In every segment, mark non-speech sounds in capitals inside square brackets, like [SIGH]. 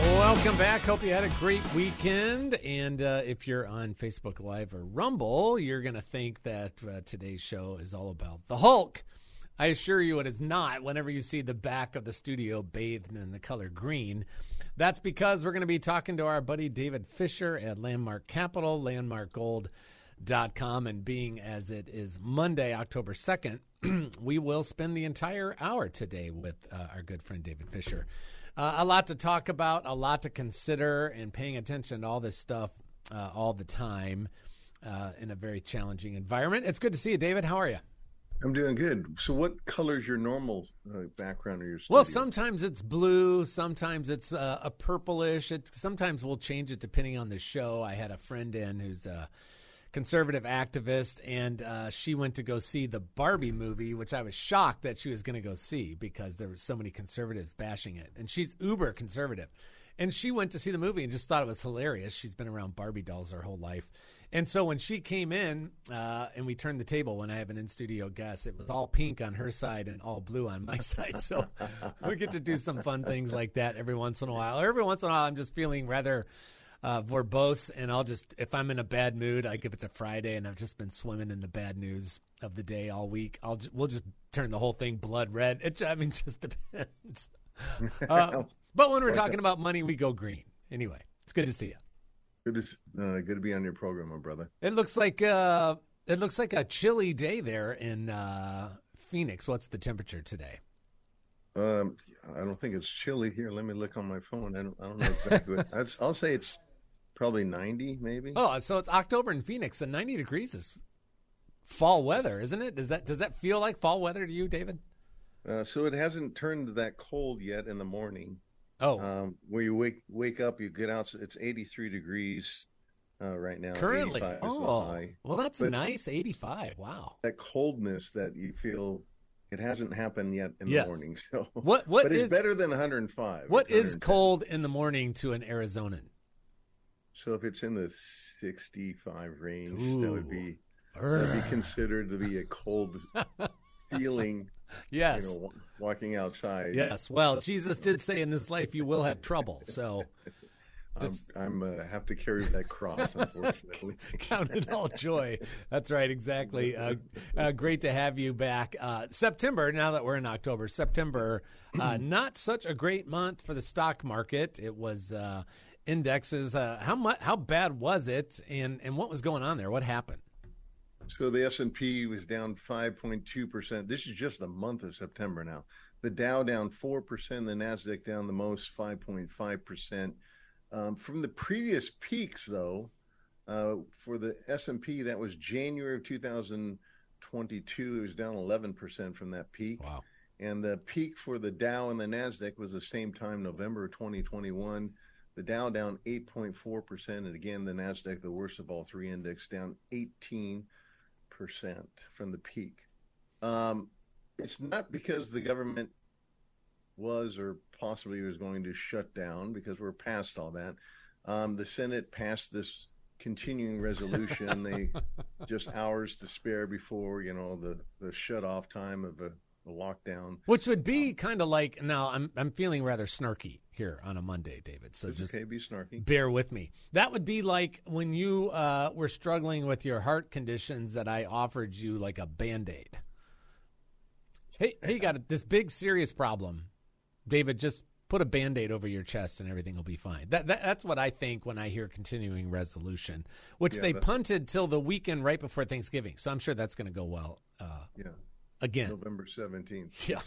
Welcome back. Hope you had a great weekend. And uh, if you're on Facebook Live or Rumble, you're going to think that uh, today's show is all about the Hulk. I assure you it is not whenever you see the back of the studio bathed in the color green. That's because we're going to be talking to our buddy David Fischer at Landmark Capital, landmarkgold.com. And being as it is Monday, October 2nd, [CLEARS THROAT] we will spend the entire hour today with uh, our good friend David Fischer. Uh, a lot to talk about, a lot to consider, and paying attention to all this stuff uh, all the time uh, in a very challenging environment. It's good to see you, David. How are you? I'm doing good. So, what color is your normal uh, background or your studio? Well, sometimes it's blue, sometimes it's uh, a purplish. It, sometimes we'll change it depending on the show. I had a friend in who's a conservative activist, and uh, she went to go see the Barbie movie, which I was shocked that she was going to go see because there were so many conservatives bashing it, and she's uber conservative. And she went to see the movie and just thought it was hilarious. She's been around Barbie dolls her whole life. And so when she came in uh, and we turned the table when I have an in studio guest, it was all pink on her side and all blue on my [LAUGHS] side. So we get to do some fun things like that every once in a while. Or every once in a while, I'm just feeling rather uh, verbose, and I'll just if I'm in a bad mood, like if it's a Friday and I've just been swimming in the bad news of the day all week, I'll we'll just turn the whole thing blood red. It I mean [LAUGHS] just depends. [LAUGHS] Uh, but when we're talking about money, we go green. Anyway, it's good to see you. Good to uh, good to be on your program, my brother. It looks like uh, it looks like a chilly day there in uh, Phoenix. What's the temperature today? Um, I don't think it's chilly here. Let me look on my phone. I don't, I don't know exactly. [LAUGHS] I'll say it's probably 90, maybe. Oh, so it's October in Phoenix, and 90 degrees is fall weather, isn't it? Does that does that feel like fall weather to you, David? Uh, so it hasn't turned that cold yet in the morning. Oh, Um, where you wake wake up, you get out. It's 83 degrees uh, right now. currently. 85 is the Oh, well, that's But- nice. 85. Wow. That coldness that you feel, it hasn't happened yet in Yes. the morning. [LAUGHS] So What what but it's better than 105. what is 110. cold in the morning to an Arizonan? So if it's in the 65 range, that would be that would be considered to be a cold [LAUGHS] feeling. yes. You know, walking outside. Yes. Well, Jesus did say in this life you will have trouble. So [LAUGHS] I'm, I'm uh, have to carry that cross, unfortunately. [LAUGHS] count it all joy. That's right, exactly. Uh, uh, great to have you back. Uh, September, now that we're in October, September, uh, [CLEARS THROAT] not such a great month for the stock market. It was uh, indexes. Uh, how much? How bad was it? And and what was going on there? What happened? So the S and P was down 5.2 percent. This is just the month of September now. The Dow down four percent. The Nasdaq down the most, 5.5 percent. Um, from the previous peaks, though, uh, for the S and P, that was January of 2022. It was down 11 percent from that peak. Wow. And the peak for the Dow and the Nasdaq was the same time, November 2021. The Dow down 8.4%. And again, the Nasdaq, the worst of all three index, down 18% from the peak. Um, it's not because the government was or possibly was going to shut down, because we're past all that. Um, the Senate passed this continuing resolution. they [LAUGHS] just hours to spare before, you know, the, the shut off time of a a lockdown. Which would be kind of like now. I'm I'm feeling rather snarky here on a Monday, David. So just okay, be snarky. bear with me. That would be like when you uh, were struggling with your heart conditions that I offered you like a band aid. Hey, hey, you got this big serious problem, David. Just put a band aid over your chest and everything will be fine. That, that that's what I think when I hear continuing resolution, which Yeah, they punted till the weekend right before Thanksgiving. So I'm sure that's going to go well uh, Yeah, again. November seventeenth. Yeah.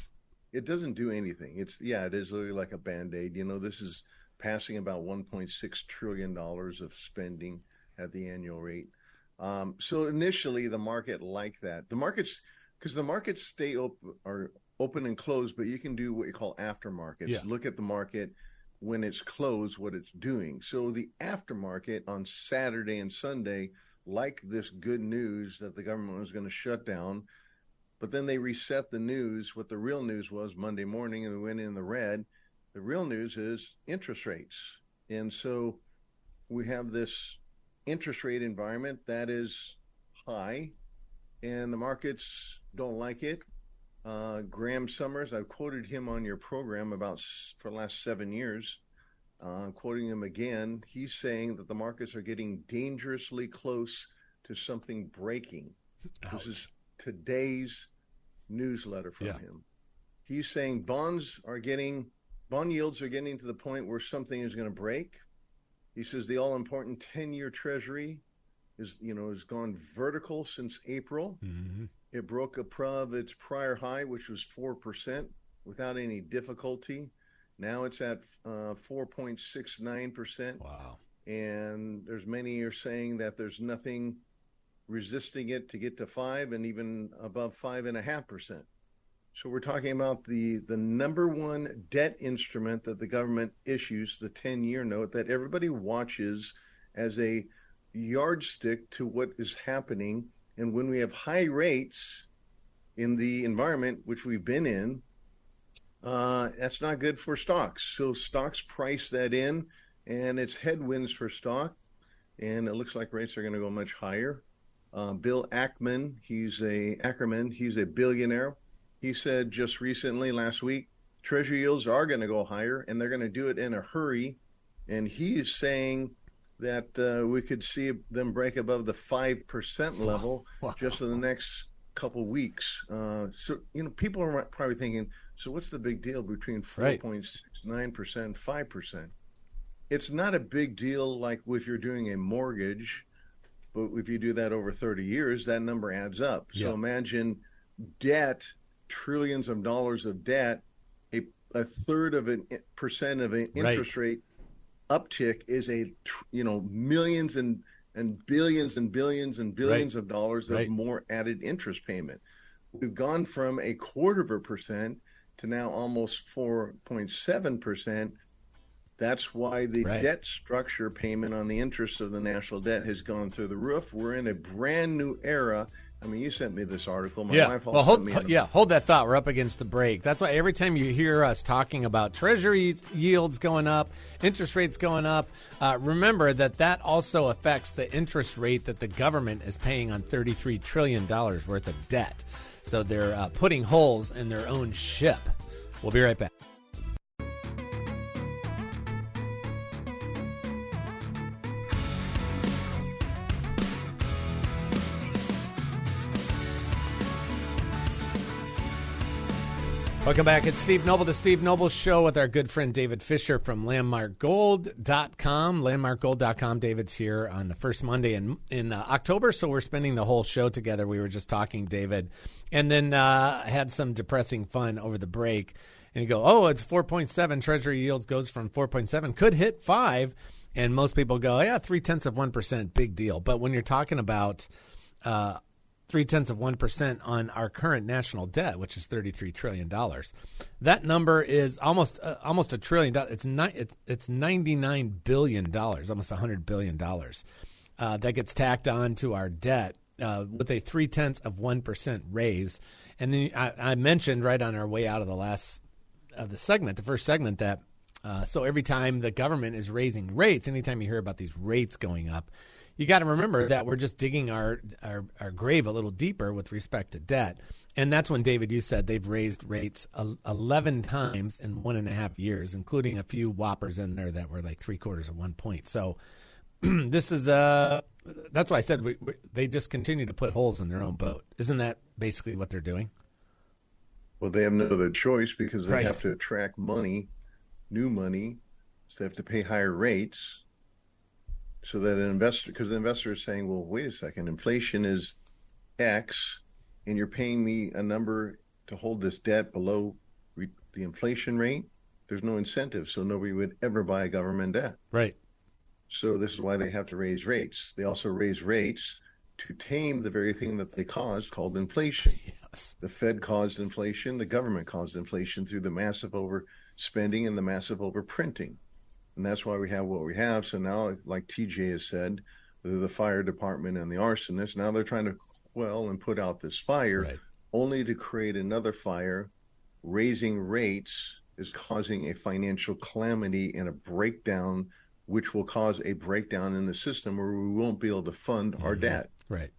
It doesn't do anything. It's yeah, it is literally like a band aid. You know, this is passing about one point six trillion dollars of spending at the annual rate. Um, so initially, the market liked that. The markets because the markets stay open are open and closed, but you can do what you call aftermarkets. Yeah. Look at the market when it's closed what it's doing. So the aftermarket on Saturday and Sunday, like this good news that the government was going to shut down, but then they reset the news. What the real news was Monday morning, and we went in the red. The real news is interest rates. And so we have this interest rate environment that is high, and the markets don't like it. Uh, Graham Summers, I've quoted him on your program about for the last seven years. Uh, quoting him again, he's saying that the markets are getting dangerously close to something breaking. Ouch. This is today's newsletter from yeah. him. He's saying bonds are getting bond yields are getting to the point where something is going to break. He says the all important 10 year treasury is, you know, has gone vertical since April. Mm-hmm. It broke above its prior high, which was 4%, without any difficulty. Now it's at uh, 4.69%. Wow. And there's many are saying that there's nothing resisting it to get to five and even above five and a half percent. So we're talking about the the number one debt instrument that the government issues, the 10-year note that everybody watches as a yardstick to what is happening and when we have high rates in the environment which we've been in, uh, that's not good for stocks. So stocks price that in, and it's headwinds for stock. And it looks like rates are going to go much higher. Uh, Bill Ackman, he's a Ackerman, he's a billionaire. He said just recently, last week, treasury yields are going to go higher, and they're going to do it in a hurry. And he's saying that uh, we could see them break above the five percent level wow. just in the next couple weeks. Uh, so you know, people are probably thinking, so what's the big deal between four point six nine percent five percent? It's not a big deal like if you're doing a mortgage but if you do that over 30 years, that number adds up. So imagine debt, trillions of dollars of debt, a, a third of a percent of an interest right. rate uptick is a, you know, millions and, and billions and billions and billions right. of dollars of right. more added interest payment. We've gone from a quarter of a percent to now almost 4.7 percent that's why the right. debt structure payment on the interest of the national debt has gone through the roof. We're in a brand new era. I mean, you sent me this article. My yeah. wife also well, hold, me. yeah, hold that thought. We're up against the break. That's why every time you hear us talking about treasury yields going up, interest rates going up, uh, remember that that also affects the interest rate that the government is paying on $33 trillion worth of debt. So they're uh, putting holes in their own ship. We'll be right back. Welcome back. It's Steve Noble, the Steve Noble Show with our good friend David Fischer from LandmarkGold.com. LandmarkGold.com. David's here on the first Monday in, in uh, October, so we're spending the whole show together. We were just talking, David, and then uh, had some depressing fun over the break. And you go, oh, it's 4.7. Treasury yields goes from 4.7, could hit 5. And most people go, yeah, three tenths of 1%, big deal. But when you're talking about uh, three tenths of 1% on our current national debt, which is $33 trillion. That number is almost uh, almost a trillion dollars. It's, ni- it's, it's $99 billion, almost $100 billion. Uh, that gets tacked on to our debt uh, with a three tenths of 1% raise. And then I, I, mentioned right on our way out of the last of the segment, the first segment, that uh, so every time the government is raising rates, anytime you hear about these rates going up, you got to remember that we're just digging our, our, our grave a little deeper with respect to debt. And that's when David, you said they've raised rates eleven times in one and a half years, including a few whoppers in there that were like three quarters of one point. So [CLEARS THROAT] this is uh that's why I said we, we, they just continue to put holes in their own boat. Isn't that basically what they're doing? Well, they have no other choice because they right. have to attract money, new money, so they have to pay higher rates so that an investor, because the investor is saying, well, wait a second, inflation is X, and you're paying me a number to hold this debt below re- the inflation rate. There's no incentive, so nobody would ever buy a government debt. Right. So this is why they have to raise rates. They also raise rates to tame the very thing that they caused, called inflation. [LAUGHS] Yes. The Fed caused inflation. The government caused inflation through the massive overspending and the massive overprinting. And that's why we have what we have. So now, like TJ has said, the fire department and the arsonist, now they're trying to quell and put out this fire right. only to create another fire. Raising rates is causing a financial calamity and a breakdown, which will cause a breakdown in the system where we won't be able to fund mm-hmm. our debt. Right.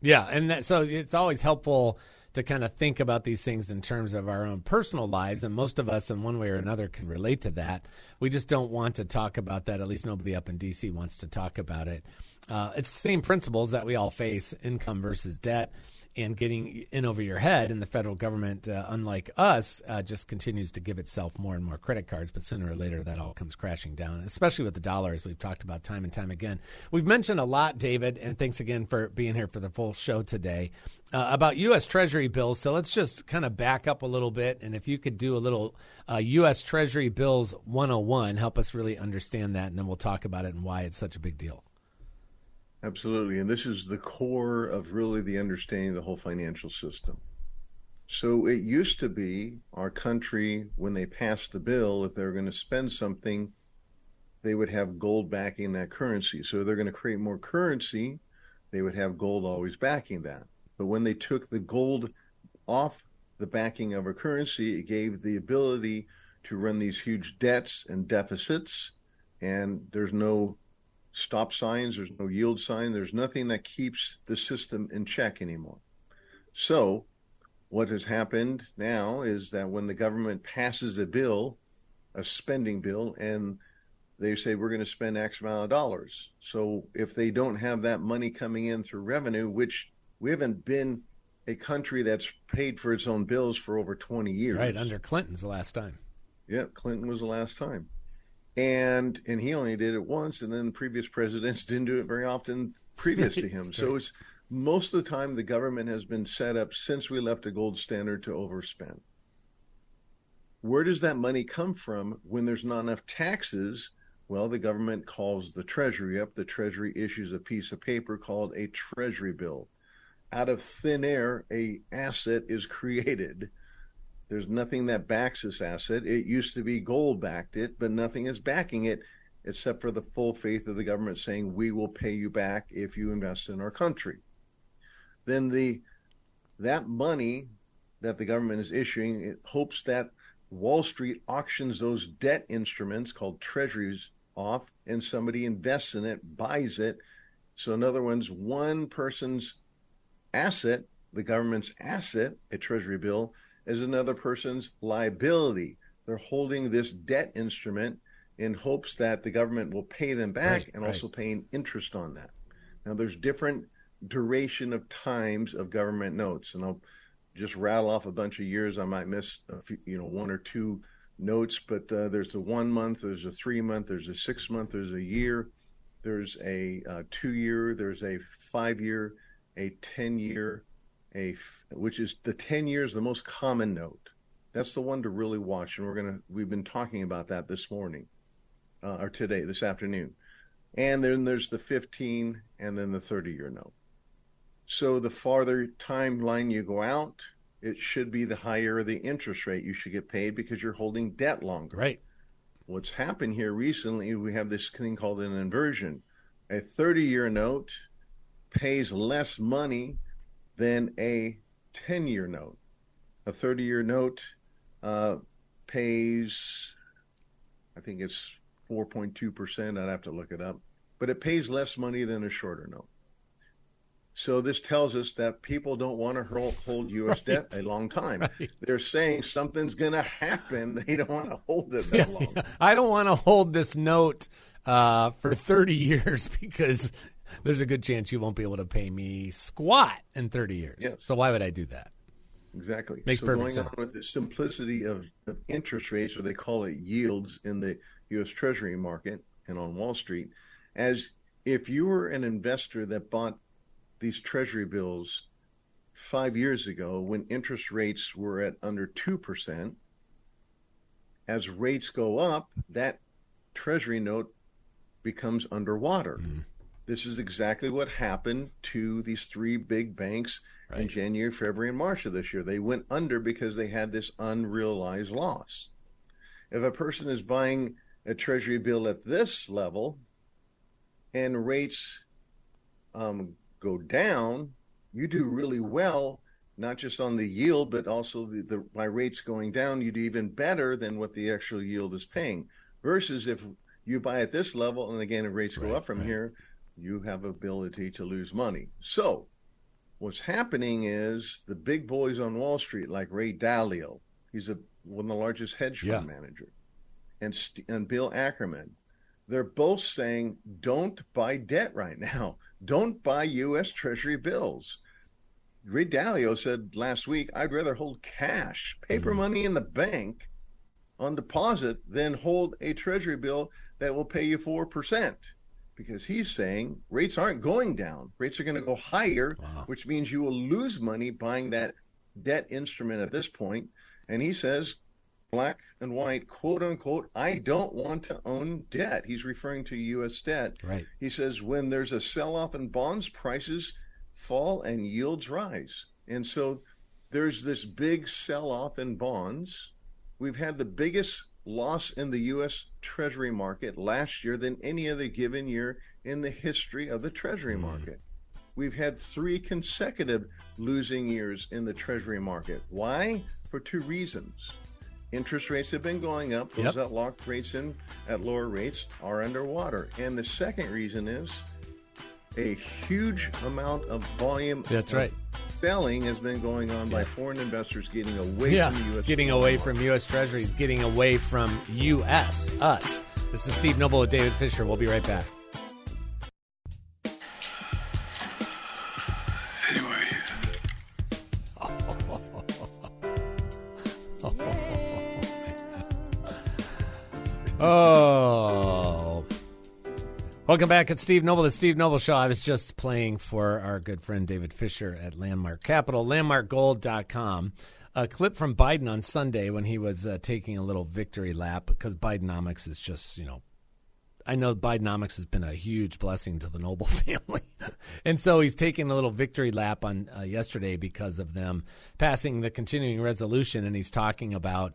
Yeah. And that, so it's always helpful to kind of think about these things in terms of our own personal lives. And most of us, in one way or another, can relate to that. We just don't want to talk about that. At least nobody up in D.C. wants to talk about it. Uh, it's the same principles that we all face income versus debt and getting in over your head. And the federal government, uh, unlike us, uh, just continues to give itself more and more credit cards. But sooner or later, that all comes crashing down, especially with the dollar, as we've talked about time and time again. We've mentioned a lot, David, and thanks again for being here for the full show today uh, about U.S. Treasury bills. So let's just kind of back up a little bit. And if you could do a little uh, U.S. Treasury bills 101, help us really understand that. And then we'll talk about it and why it's such a big deal. Absolutely. And this is the core of really the understanding of the whole financial system. So it used to be our country, when they passed the bill, if they were going to spend something, they would have gold backing that currency. So they're going to create more currency, they would have gold always backing that. But when they took the gold off the backing of a currency, it gave the ability to run these huge debts and deficits, and there's no stop signs, there's no yield sign, there's nothing that keeps the system in check anymore. So, what has happened now is that when the government passes a bill, a spending bill, and they say we're going to spend X amount of dollars. So, if they don't have that money coming in through revenue, which we haven't been a country that's paid for its own bills for over 20 years. Right, under Clinton's the last time. Yeah, Clinton was the last time and and he only did it once, and then previous presidents [LAUGHS] didn't do it very often previous to him. so it's most of the time the government has been set up since we left a gold standard to overspend. Where does that money come from when there's not enough taxes? Well, the government calls the Treasury up. The Treasury issues a piece of paper called a Treasury bill. Out of thin air, a asset is [LAUGHS] created there's nothing that backs this asset. It used to be gold backed it, but nothing is backing it except for the full faith of the government saying we will pay you back if you invest in our country. Then the that money that the government is issuing, it hopes that Wall Street auctions those debt instruments called treasuries off and somebody invests in it, buys it. So in other words, one person's asset, the government's asset, a treasury bill, as another person's liability. They're holding this debt instrument in hopes that the government will pay them back right, and right. also paying interest on that. Now, there's different duration of times of government notes, and I'll just rattle off a bunch of years. I might miss, few, you know, one or two notes, but uh, there's a one month, there's a three month, there's a six month, there's a year, there's a uh, two year, there's a five year, a ten year, a which is the 10 years the most common note. That's the one to really watch and we're going to we've been talking about that this morning uh, or today this afternoon. And then there's the 15 and then the 30 year note. So the farther timeline you go out it should be the higher the interest rate you should get paid because you're holding debt longer. Right. What's happened here recently we have this thing called an inversion. A 30 year note pays less money than a 10 year note. A 30 year note uh, pays, I think it's 4.2%. I'd have to look it up, but it pays less money than a shorter note. So this tells us that people don't want to hold, U.S. Right. debt a long time. Right. They're saying something's going to happen. They don't want to hold it that [LAUGHS] long. I don't want to hold this note uh, for 30 years [LAUGHS] because there's a good chance you won't be able to pay me squat in 30 years. Yes. So why would I do that? Exactly. Makes so perfect going sense. on with the simplicity of, of interest rates, or they call it yields in the U.S. Treasury market and on Wall Street, as if you were an investor that bought these Treasury bills five years ago when interest rates were at under 2%, as rates go up, that Treasury note becomes underwater. Mm-hmm. This is exactly what happened to these three big banks right. in January, February, and March of this year. They went under because they had this unrealized loss. If a person is buying a treasury bill at this level and rates um, go down, you do really well, not just on the yield, but also the, the by rates going down, you do even better than what the actual yield is paying. Versus if you buy at this level, and again, if rates go up from right. here, you have ability to lose money. So what's happening is the big boys on Wall Street, like Ray Dalio, he's a, one of the largest hedge fund Yeah. manager, and and Bill Ackerman, they're both saying don't buy debt right now. [LAUGHS] Don't buy U.S. Treasury bills. Ray Dalio said last week, I'd rather hold cash, paper mm-hmm. money in the bank on deposit than hold a Treasury bill that will pay you 4%. Because he's saying rates aren't going down. Rates are going to go higher, Wow. which means you will lose money buying that debt instrument at this point. And he says, black and white, quote unquote, I don't want to own debt. He's referring to U.S. debt. Right. He says when there's a sell off in bonds, prices fall and yields rise. And so there's this big sell off in bonds. We've had the biggest loss in the U.S. Treasury market last year than any other given year in the history of the Treasury mm. market. We've had three consecutive losing years in the Treasury market. Why? For two reasons. Interest rates have been going up. Those Yep. that locked rates in at lower rates are underwater. And the second reason is a huge amount of volume That's right. Selling has been going on by foreign investors getting away Yeah, from the U.S. getting away from U.S. Treasuries, getting away from U.S. us. This is Steve Noble with David Fischer. We'll be right back. Welcome back at Steve Noble, the Steve Noble Show. I was just playing for our good friend David Fischer at Landmark Capital, landmarkgold.com. A clip from Biden on Sunday when he was uh, taking a little victory lap because Bidenomics is just, you know, I know Bidenomics has been a huge blessing to the Noble [LAUGHS] family. and so he's taking a little victory lap on uh, yesterday because of them passing the continuing resolution. And he's talking about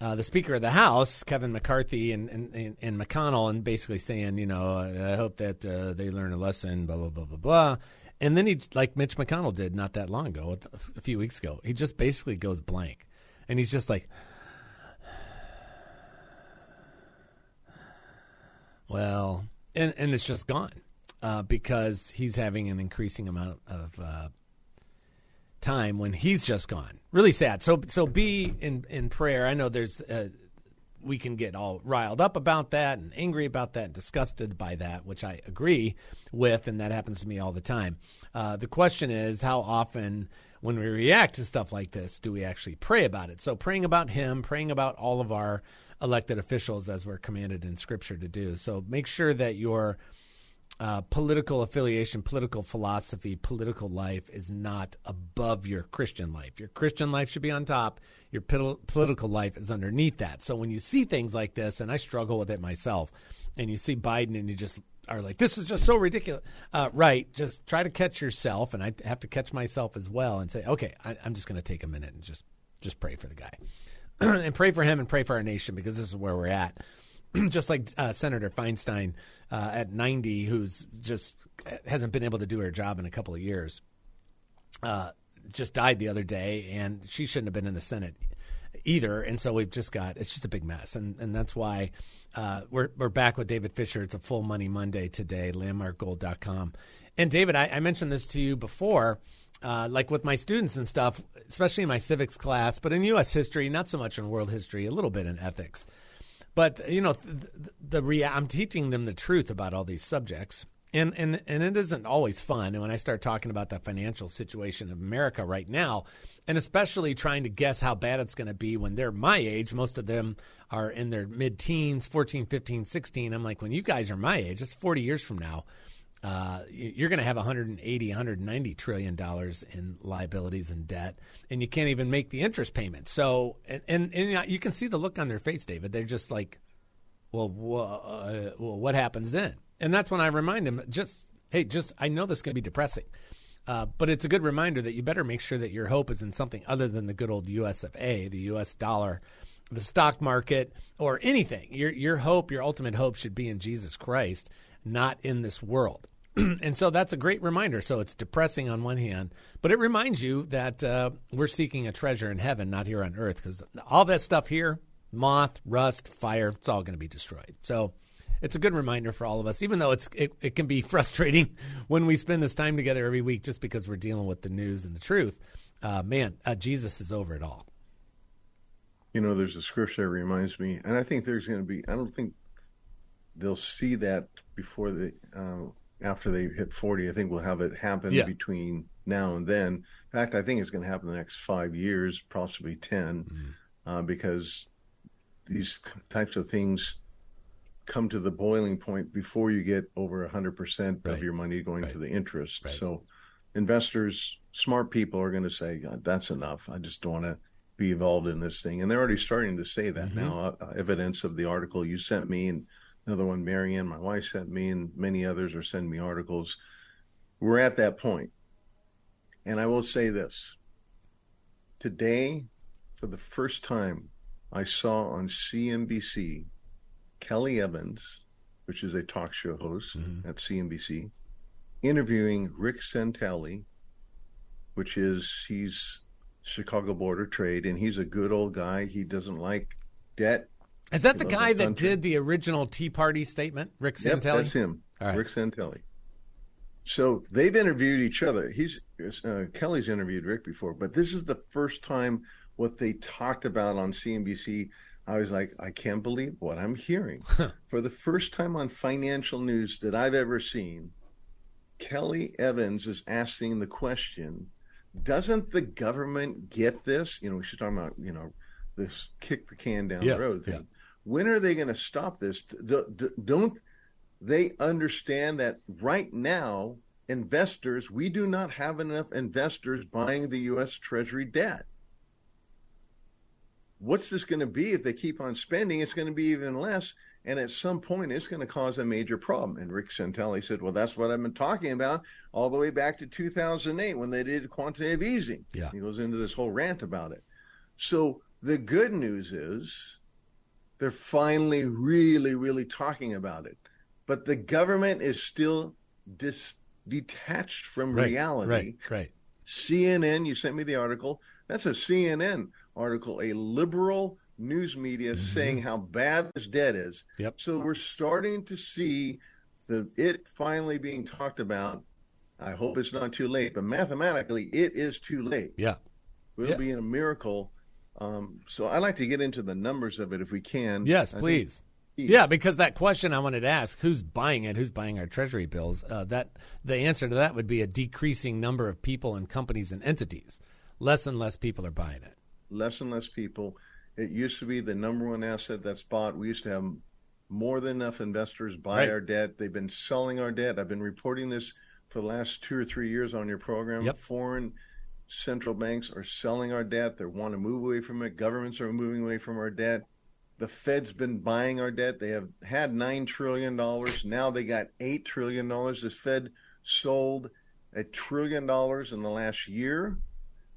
uh, the Speaker of the House, Kevin McCarthy, and, and, and, McConnell, and basically saying, you know, I hope that uh, they learn a lesson, blah, blah, blah, blah, blah. And then he, like Mitch McConnell did not that long ago, a few weeks ago, he just basically goes blank. And he's just like, Well, and and it's just gone uh, because he's having an increasing amount of uh, time when he's just gone. Really sad. So so be in in prayer. I know there's uh, we can get all riled up about that and angry about that, and disgusted by that, which I agree with, and that happens to me all the time. Uh, the question is, how often when we react to stuff like this do we actually pray about it? So praying about him, praying about all of our elected officials as we're commanded in Scripture to do. So make sure that your uh, political affiliation, political philosophy, political life is not above your Christian life. Your Christian life should be on top. Your pol- political life is underneath that. So when you see things like this, and I struggle with it myself, and you see Biden and you just are like, this is just so ridiculous. Uh, right. Just try to catch yourself, and I have to catch myself as well and say, okay, I, I'm just going to take a minute and just just pray for the guy. [CLEARS THROAT] and pray for him and pray for our nation because this is where we're at. [CLEARS THROAT] just like uh, Senator Feinstein uh, at 90, who's just hasn't been able to do her job in a couple of years, uh, just died the other day, and she shouldn't have been in the Senate either. And so we've just got it's just a big mess, and and that's why uh, we're we're back with David Fischer. It's a full money Monday today. Landmarkgold.com. And David, I, I mentioned this to you before. Uh, like with my students and stuff, especially in my civics class, but in U.S. history, not so much in world history, a little bit in ethics. But you know, the, the rea- I'm teaching them the truth about all these subjects, and and and it isn't always fun. And when I start talking about the financial situation of America right now, and especially trying to guess how bad it's going to be when they're my age, most of them are in their mid-teens, 14, 15, 16. I'm like, when you guys are my age, it's 40 years from now. Uh, you're going to have 180, 190 trillion dollars in liabilities and debt, and you can't even make the interest payments. So, and, and, and you can see the look on their face, David. They're just like, well, wha- uh, well, what happens then? And that's when I remind them, just hey, just I know this is going to be depressing, uh, but it's a good reminder that you better make sure that your hope is in something other than the good old US of A, the U.S. dollar, the stock market or anything. Your your hope, your ultimate hope, should be in Jesus Christ, not in this world. [CLEARS THROAT] and so that's a great reminder. So it's depressing on one hand, but it reminds you that uh, we're seeking a treasure in heaven, not here on earth, because all that stuff here moth, rust, fire, it's all going to be destroyed. So it's a good reminder for all of us, even though it's it, it can be [LAUGHS] frustrating when we spend this time together every week just because we're dealing with the news and the truth. Uh, man, uh, Jesus is over it all. You know, there's a scripture that reminds me, and I think there's going to be. I don't think they'll see that before the. uh, after they hit 40. I think we'll have it happen yeah. between now and then. In fact, I think it's going to happen the next five years, possibly 10, mm-hmm. because these types of things come to the boiling point before you get over 100% right. of your money going right. to the interest. Right. So investors, smart people are going to say, that's enough. I just don't want to be involved in this thing. And they're already starting to say that mm-hmm. now. Uh, evidence of the article you sent me and another one Marianne, my wife sent me, and many others are sending me articles. We're at that point. And I will say this today, for the first time, I saw on CNBC Kelly Evans, which is a talk show host mm-hmm. at CNBC, interviewing Rick Santelli, which is he's Chicago Board of Trade, and he's a good old guy. He doesn't like debt. Is that the guy the that did the original Tea Party statement, Rick Santelli? Yep, that's him, right. Rick Santelli. So they've interviewed each other. He's uh, Kelly's interviewed Rick before, but this is the first time what they talked about on CNBC I was like, I can't believe what I'm hearing. [LAUGHS] For the first time on financial news that I've ever seen, Kelly Evans is asking the question Doesn't the government get this? You know, she's talking about, you know, this kick the can down yeah, the road thing. When are they going to stop this? Don't they understand that right now, investors, we do not have enough investors buying the U.S. Treasury debt? what's this going to be if they keep on spending? It's going to be even less. And at some point, it's going to cause a major problem. And Rick Santelli said, Well, that's what I've been talking about all the way back to 2008 when they did quantitative easing. Yeah. He goes into this whole rant about it. So the good news is they're finally really, really talking about it. But the government is still dis- detached from right, reality. Right, right. CNN, you sent me the article. That's a CNN article, a liberal news media mm-hmm. saying how bad this debt is. Yep. So we're starting to see the it finally being talked about. I hope it's not too late, but mathematically, it is too late. Yeah. We'll yeah. be in a miracle. Um, so I'd like to get into the numbers of it if we can. Yes, I please. Yeah, because that question I wanted to ask, who's buying it? Who's buying our treasury bills? Uh, that the answer to that would be a decreasing number of people and companies and entities. Less and less people are buying it less and less people. It used to be the number one asset that's bought. We used to have more than enough investors buy right. our debt. They've been selling our debt. I've been reporting this for the last two or three years on your program. Yep. Foreign central banks are selling our debt. They want to move away from it. Governments are moving away from our debt. The Fed's been buying our debt. They have had nine trillion dollars. Now they got eight trillion dollars. The Fed sold a trillion dollars in the last year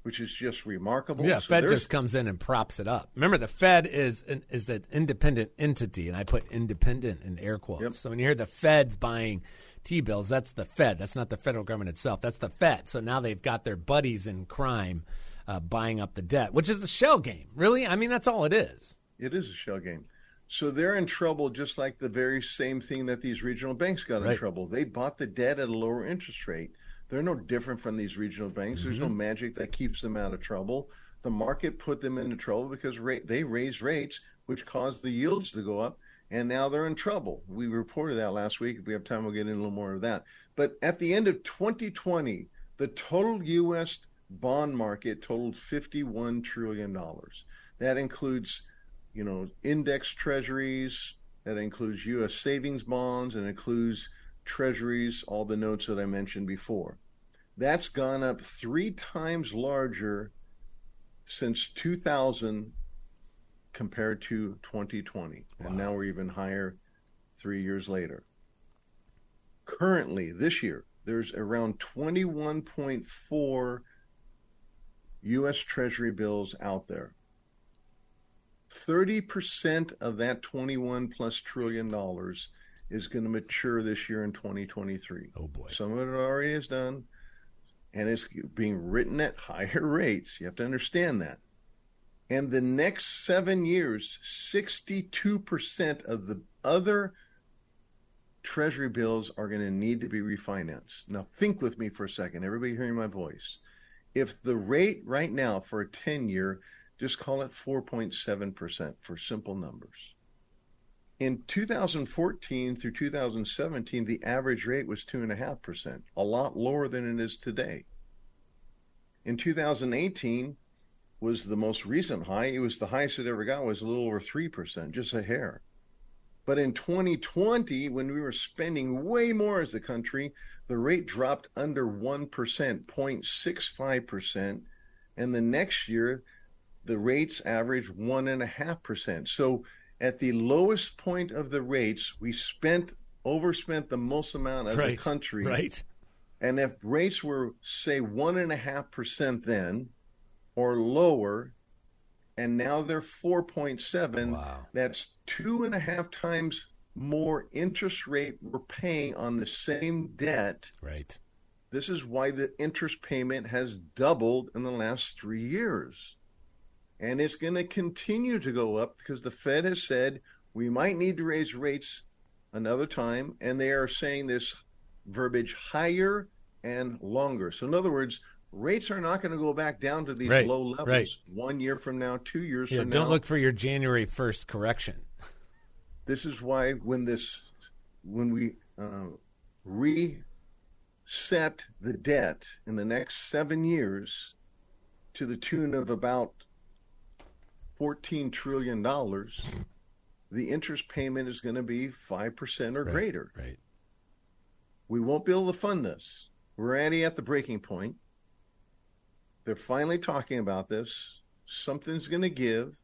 which is just remarkable. Yeah, so Fed just comes in and props it up. Remember, the Fed is an, is the independent entity, and I put independent in air quotes. Yep. So when you hear the Fed's buying T bills, that's the Fed. That's not the federal government itself. That's the Fed. So now they've got their buddies in crime uh, buying up the debt, which is a shell game. Really, I mean, that's all it is. It is a shell game. So they're in trouble, just like the very same thing that these regional banks got right. in trouble. They bought the debt at a lower interest rate. They're no different from these regional banks. Mm-hmm. There's no mm-hmm. magic that keeps them out of trouble. The market put them into trouble because rate, they raised rates, which caused the yields to go up, and now they're in trouble. We reported that last week. If we have time, we'll get in a little more of that. But at the end of 2020, the total U.S. bond market totaled 51 trillion dollars. That includes, you know, index treasuries. That includes U.S. savings bonds and includes treasuries, all the notes that I mentioned before. That's gone up three times larger since 2000 compared to 2020. Wow. And now we're even higher three years later. Currently, this year, there's around 21.4 U.S. Treasury bills out there. 30% of that 21 plus trillion dollars is going to mature this year in 2023. Oh boy. Some of it already is done and it's being written at higher [LAUGHS] rates. You have to understand that. And the next 7 years, 62% of the other treasury bills are going to need to be refinanced. Now think with me for a second. Everybody hearing my voice. If the rate right now for a 10 year just call it 4.7% for simple numbers. In 2014 through 2017, the average rate was 2.5%, a lot lower than it is today. In 2018 was the most recent high. It was the highest it ever got was a little over 3%, just a hair. But in 2020, when we were spending way more as a country, the rate dropped under 1%, 0.65%. And the next year, the rates average one and a half percent. So at the lowest point of the rates, we spent overspent the most amount as right, a country. Right. And if rates were say one and a half percent then or lower, and now they're four point seven, wow. that's two and a half times more interest rate we're paying on the same debt. Right. This is why the interest payment has doubled in the last three years and it's going to continue to go up because the Fed has said we might need to raise rates another time, and they are saying this verbiage higher and longer. So, in other words, rates are not going to go back down to these right, low levels right. one year from now, two years yeah, from don't now. Don't look for your January 1st correction. This is why when this, when we uh, reset the debt in the next seven years to the tune of about $14 trillion, the interest payment is going to be 5% or right, greater. Right. We won't be able to fund this. We're already at the breaking point. They're finally talking about this. Something's going to give.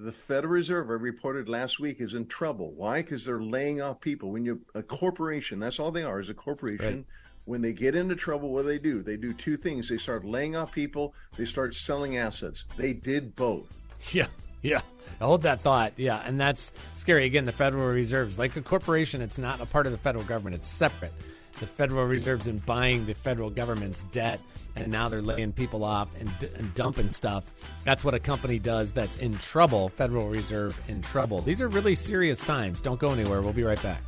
The Federal Reserve, I reported last week, is in trouble. Why? Because they're laying off people. When you a corporation, that's all they are, is a corporation. Right. When they get into trouble, what do they do? They do two things. They start laying off people. They start selling assets. They did both. Yeah. Yeah. I Hold that thought. Yeah. And that's scary. Again, the Federal Reserve's like a corporation. It's not a part of the federal government. It's separate. The Federal Reserve's been buying the federal government's debt, and now they're laying people off and, and dumping stuff. That's what a company does that's in trouble. Federal Reserve in trouble. These are really serious times. Don't go anywhere. We'll be right back.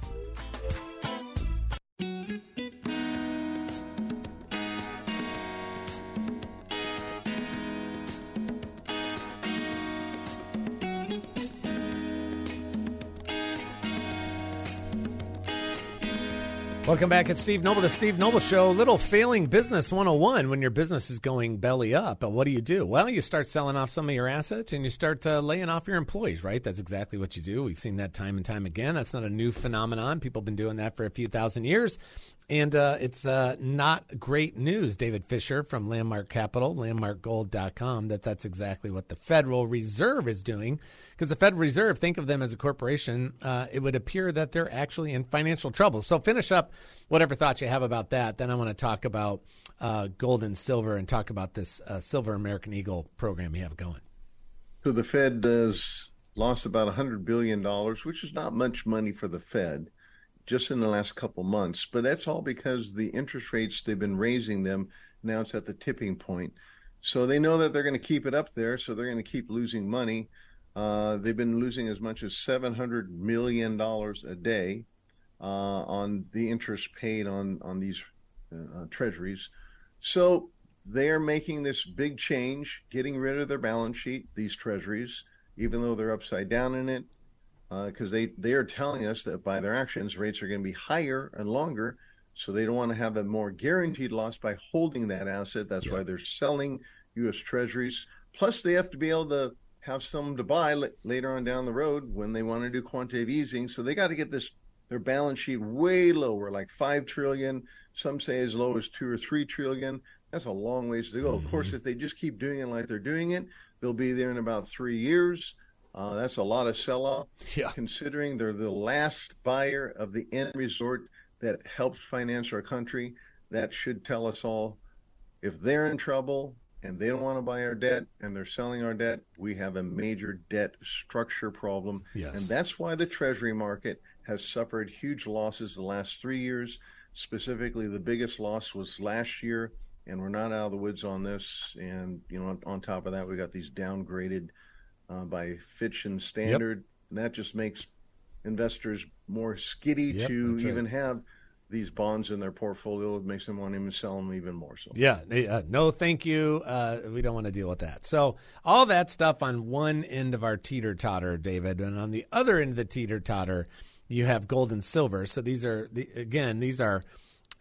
Welcome back. It's Steve Noble, the Steve Noble Show. Little failing business 101 when your business is going belly up. What do you do? Well, you start selling off some of your assets and you start uh, laying off your employees, right? That's exactly what you do. We've seen that time and time again. That's not a new phenomenon. People have been doing that for a few thousand years. And uh, it's uh, not great news, David Fischer from Landmark Capital, landmarkgold.com, that that's exactly what the Federal Reserve is doing because the Federal Reserve, think of them as a corporation, uh, it would appear that they're actually in financial trouble. So finish up whatever thoughts you have about that. Then I want to talk about uh, gold and silver and talk about this uh, Silver American Eagle program you have going. So the Fed has lost about $100 billion, which is not much money for the Fed just in the last couple months. But that's all because the interest rates, they've been raising them. Now it's at the tipping point. So they know that they're going to keep it up there. So they're going to keep losing money. Uh, they've been losing as much as $700 million a day uh, on the interest paid on, on these uh, treasuries. So they are making this big change, getting rid of their balance sheet, these treasuries, even though they're upside down in it, because uh, they, they are telling us that by their actions, rates are going to be higher and longer. So they don't want to have a more guaranteed loss by holding that asset. That's yeah. why they're selling U.S. treasuries. Plus, they have to be able to have some to buy l- later on down the road when they want to do quantitative easing. So they got to get this their balance sheet way lower, like five trillion. Some say as low as two or three trillion. That's a long ways to go. Mm-hmm. Of course, if they just keep doing it like they're doing it, they'll be there in about three years. Uh, that's a lot of sell off, yeah. considering they're the last buyer of the end resort that helps finance our country. That should tell us all if they're in trouble, and they don't want to buy our debt and they're selling our debt, we have a major debt structure problem. Yes. And that's why the treasury market has suffered huge losses the last three years. Specifically, the biggest loss was last year, and we're not out of the woods on this. And, you know, on, on top of that, we got these downgraded uh, by Fitch and Standard. And that just makes investors more skiddy Yep, to that's right. even have these bonds in their portfolio. It makes them want to even sell them even more so. Yeah, uh, no, thank you. Uh, we don't want to deal with that. So all that stuff on one end of our teeter totter, David, and on the other end of the teeter totter, you have gold and silver. So these are the, again, these are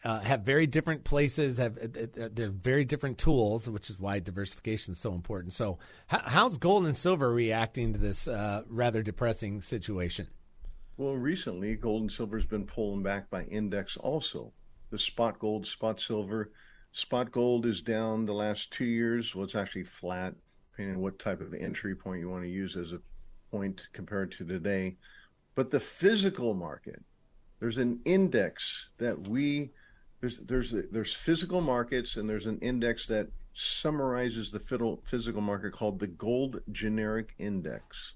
uh, have very different places. Have uh, uh, they're very different tools, which is why diversification is so important. So how, how's gold and silver reacting to this uh, rather depressing situation? Well, recently, gold and silver has been pulling back by index also. The spot gold, spot silver. Spot gold is down the last two years. Well, it's actually flat, depending on what type of entry point you want to use as a point compared to today. But the physical market, there's an index that we there's there's there's physical markets and there's an index that summarizes the physical market called the gold generic index.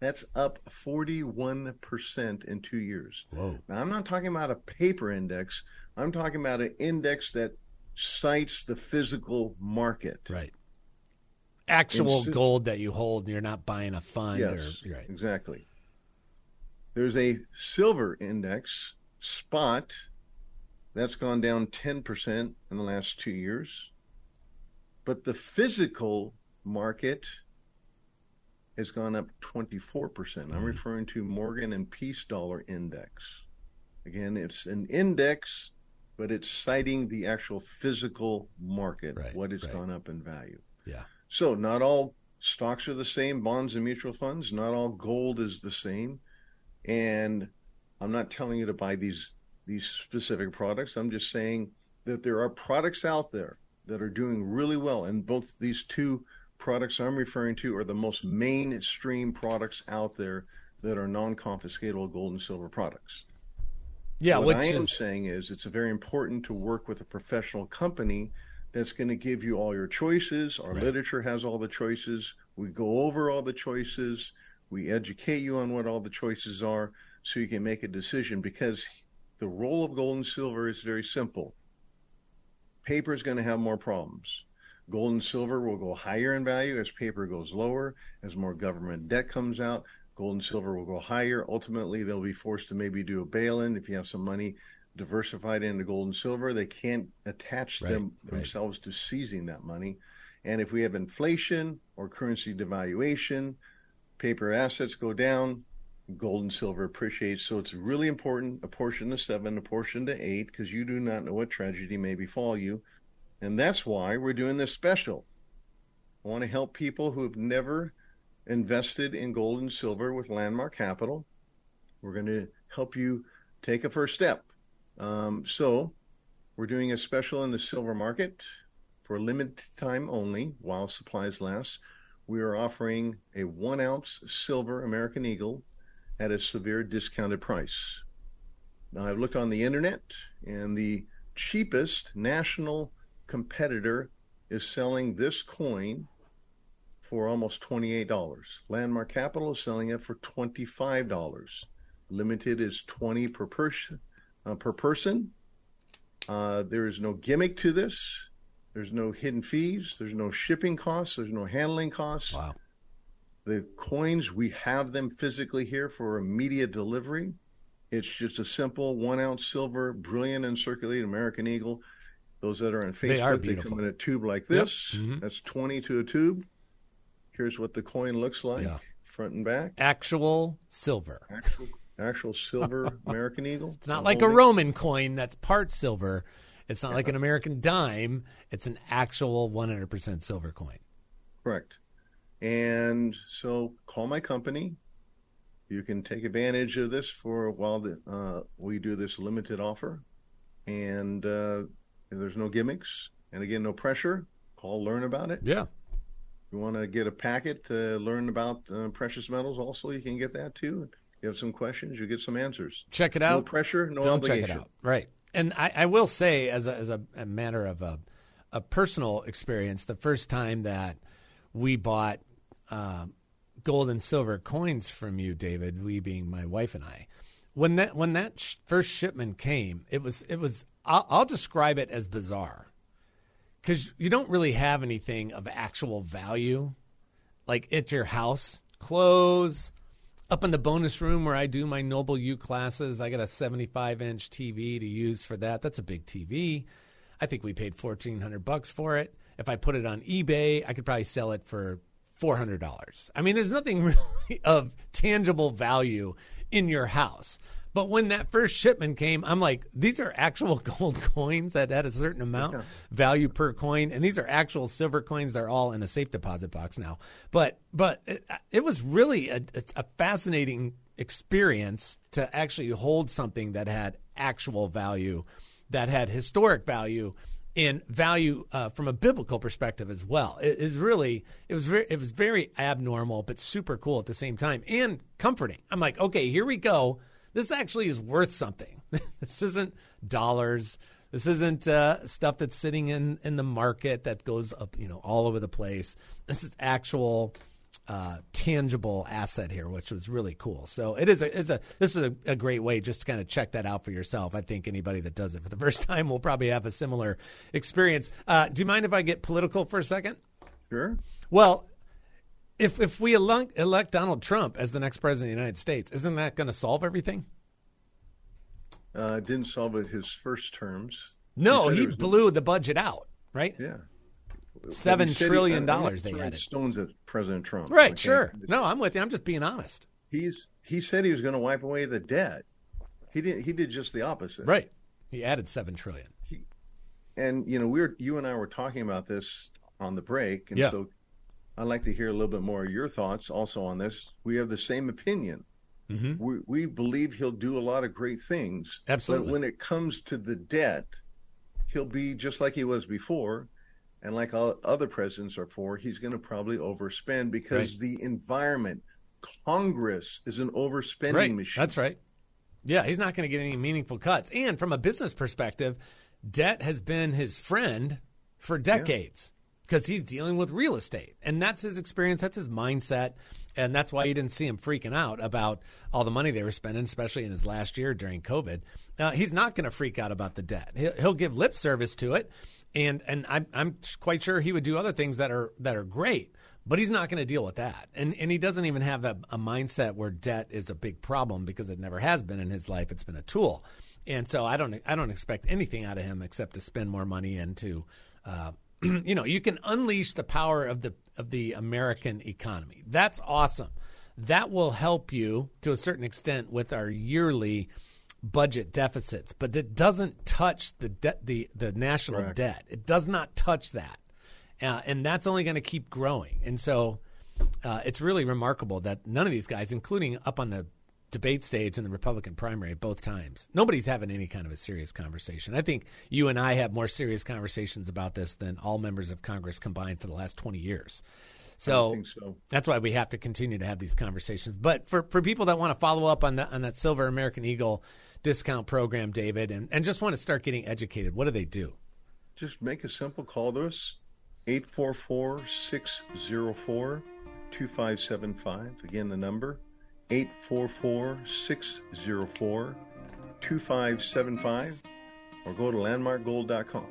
That's up 41% in two years. Whoa. Now, I'm not talking about a paper index. I'm talking about an index that cites the physical market. Right. Actual gold that you hold, and you're not buying a fund. Yes, Or, right. exactly. There's a silver index, spot, that's gone down 10% in the last two years. But the physical market has gone up 24%. I'm mm-hmm. referring to Morgan and Peace Dollar Index. Again, it's an index, but it's citing the actual physical market, Right, what has right. gone up in value. Yeah. So, not all stocks are the same, bonds and mutual funds, not all gold is the same. And I'm not telling you to buy these these specific products. I'm just saying that there are products out there that are doing really well and both these two products I'm referring to are the most mainstream products out there that are non-confiscatable gold and silver products. Yeah, what I am is saying is it's very important to work with a professional company that's going to give you all your choices. Our Right. literature has all the choices. We go over all the choices. We educate you on what all the choices are so you can make a decision because the role of gold and silver is very simple. Paper is going to have more problems. Gold and silver will go higher in value as paper goes lower, as more government debt comes out. Gold and silver will go higher. Ultimately, they'll be forced to maybe do a bail in if you have some money diversified into gold and silver. They can't attach Right, them right. themselves to seizing that money. And if we have inflation or currency devaluation, paper assets go down, gold and silver appreciates. So it's really important a portion to seven, a portion to eight, because you do not know what tragedy may befall you. And that's why we're doing this special. I want to help people who have never invested in gold and silver with Landmark Capital. We're going to help you take a first step. Um, so, we're doing a special in the silver market for a limited time only while supplies last. We are offering a one ounce silver American Eagle at a severe discounted price. Now, I've looked on the internet, and the cheapest national competitor is selling this coin for almost $28. Landmark Capital is selling it for $25. Limited is 20 per person. Uh, per person. Uh, there is no gimmick to this. There's no hidden fees. There's no shipping costs. There's no handling costs. wow. The coins, we have them physically here for immediate delivery. It's just a simple one ounce silver, brilliant and circulated American Eagle. Those that are on Facebook, They they come in a tube like Yep. this. Mhm. That's 20 to a tube. Here's what the coin looks like Yeah. front and back. Actual silver. Actual, actual silver [LAUGHS] American Eagle. It's not I'm like a Roman coin that's part silver. It's not like an American dime. It's an actual 100% silver coin. Correct. And so call my company. You can take advantage of this for while the, uh, we do this limited offer. And uh, there's no gimmicks. And again, no pressure. Call, learn about it. Yeah. You want to get a packet to learn about uh, precious metals, also, you can get that too. You have some questions, you get some answers. Check it out. No pressure, no Don't obligation. check it out. Right. And I, I will say, as a, as a, a matter of a, a personal experience. The first time that we bought uh, gold and silver coins from you, David, we being my wife and I, when that when that sh- first shipment came, it was it was. I'll, I'll describe it as bizarre because you don't really have anything of actual value, like at your house, clothes. Up in the bonus room where I do my Noble U classes, I got a 75 inch TV to use for that. That's a big TV. I think we paid 1400 bucks for it. If I put it on eBay, I could probably sell it for $400. I mean, there's nothing [LAUGHS] really of tangible value in your house. But when that first shipment came, I'm like, these are actual [LAUGHS] gold coins that had a certain amount yeah. value per coin, and these are actual silver coins. They're all in a safe deposit box now. But but it, it was really a, a fascinating experience to actually hold something that had actual value, that had historic value, and value uh, from a biblical perspective as well. It is really it was very, it was very abnormal, but super cool at the same time and comforting. I'm like, okay, here we go this actually is worth something. [LAUGHS] this isn't dollars. This isn't uh, stuff that's sitting in, in the market that goes up, you know, all over the place. This is actual uh, tangible asset here, which was really cool. So it is a, it's a this is a, a, great way just to kind of check that out for yourself. I think anybody that does it for the [LAUGHS] first time will probably have a similar experience. Uh, do you mind if I get political for a second? Sure. Well, if if we elect, elect Donald Trump as the next president of the United States, isn't that going to solve everything? Uh, didn't solve it his first terms. No, he, he blew the budget out. Right? Yeah. Seven trillion dollars they added. Stones at President Trump. Right. Sure. No, I'm with you. I'm just being honest. He's he said he was going to wipe away the debt. He did. He did just the opposite. Right. He added seven trillion. He, and you know, we are you and I were talking about this on the break, and yeah. so I'd like to hear a little bit more of your thoughts also on this. We have the same opinion. Mm-hmm. We, we believe he'll do a lot of great things. Absolutely. But when it comes to the debt, he'll be just like he was before. And like all other presidents are for, he's going to probably overspend because right. the environment, Congress is an overspending right. machine. That's right. Yeah, he's not going to get any meaningful cuts. And from a business perspective, debt has been his friend for decades because he's dealing with real estate. And that's his experience, that's his mindset. And that's why you didn't see him freaking out about all the money they were spending, especially in his last year during COVID. Uh, he's not going to freak out about the debt. He'll, he'll, give lip service to it, and and I'm I'm quite sure he would do other things that are that are great. But he's not going to deal with that, and and he doesn't even have a, a mindset where debt is a big problem because it never has been in his life. It's been a tool, and so I don't I don't expect anything out of him except to spend more money and to uh, [CLEARS THROAT] you know, you can unleash the power of the of the American economy. That's awesome. That will help you to a certain extent with our yearly budget deficits, but it doesn't touch the de- the the national Correct. debt. It does not touch that, uh, and that's only going to keep growing. And so, uh, it's really remarkable that none of these guys, including up on the debate stage in the Republican primary both times. Nobody's having any kind of a serious conversation. I think you and I have more serious conversations about this than all members of Congress combined for the last 20 years. So, so, that's why we have to continue to have these conversations. But for, for people that want to follow up on that on that Silver American Eagle discount program, David, and, and just want to start getting educated, what do they do? Just make a simple call to us, 844 604 2575. Again, the number 844 604 2575 or go to landmarkgold.com.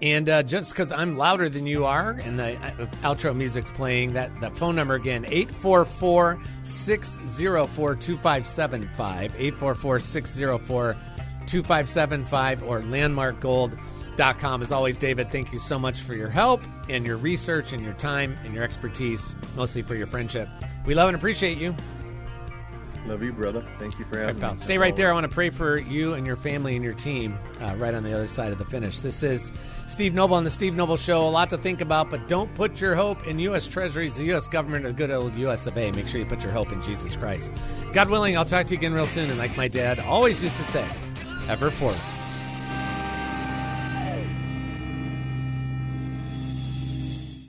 And uh, just because I'm louder than you are and the uh, outro music's playing, that, that phone number again, 844 604 2575. 844 604 2575 or landmarkgold.com. As always, David, thank you so much for your help and your research and your time and your expertise, mostly for your friendship. We love and appreciate you. Love you, brother. Thank you for having right, me. Stay right there. I want to pray for you and your family and your team uh, right on the other side of the finish. This is Steve Noble on the Steve Noble Show. A lot to think about, but don't put your hope in U.S. treasuries, the U.S. government, or the good old U.S. of A. Make sure you put your hope in Jesus Christ. God willing, I'll talk to you again real soon. And like my dad always used to say, ever forward.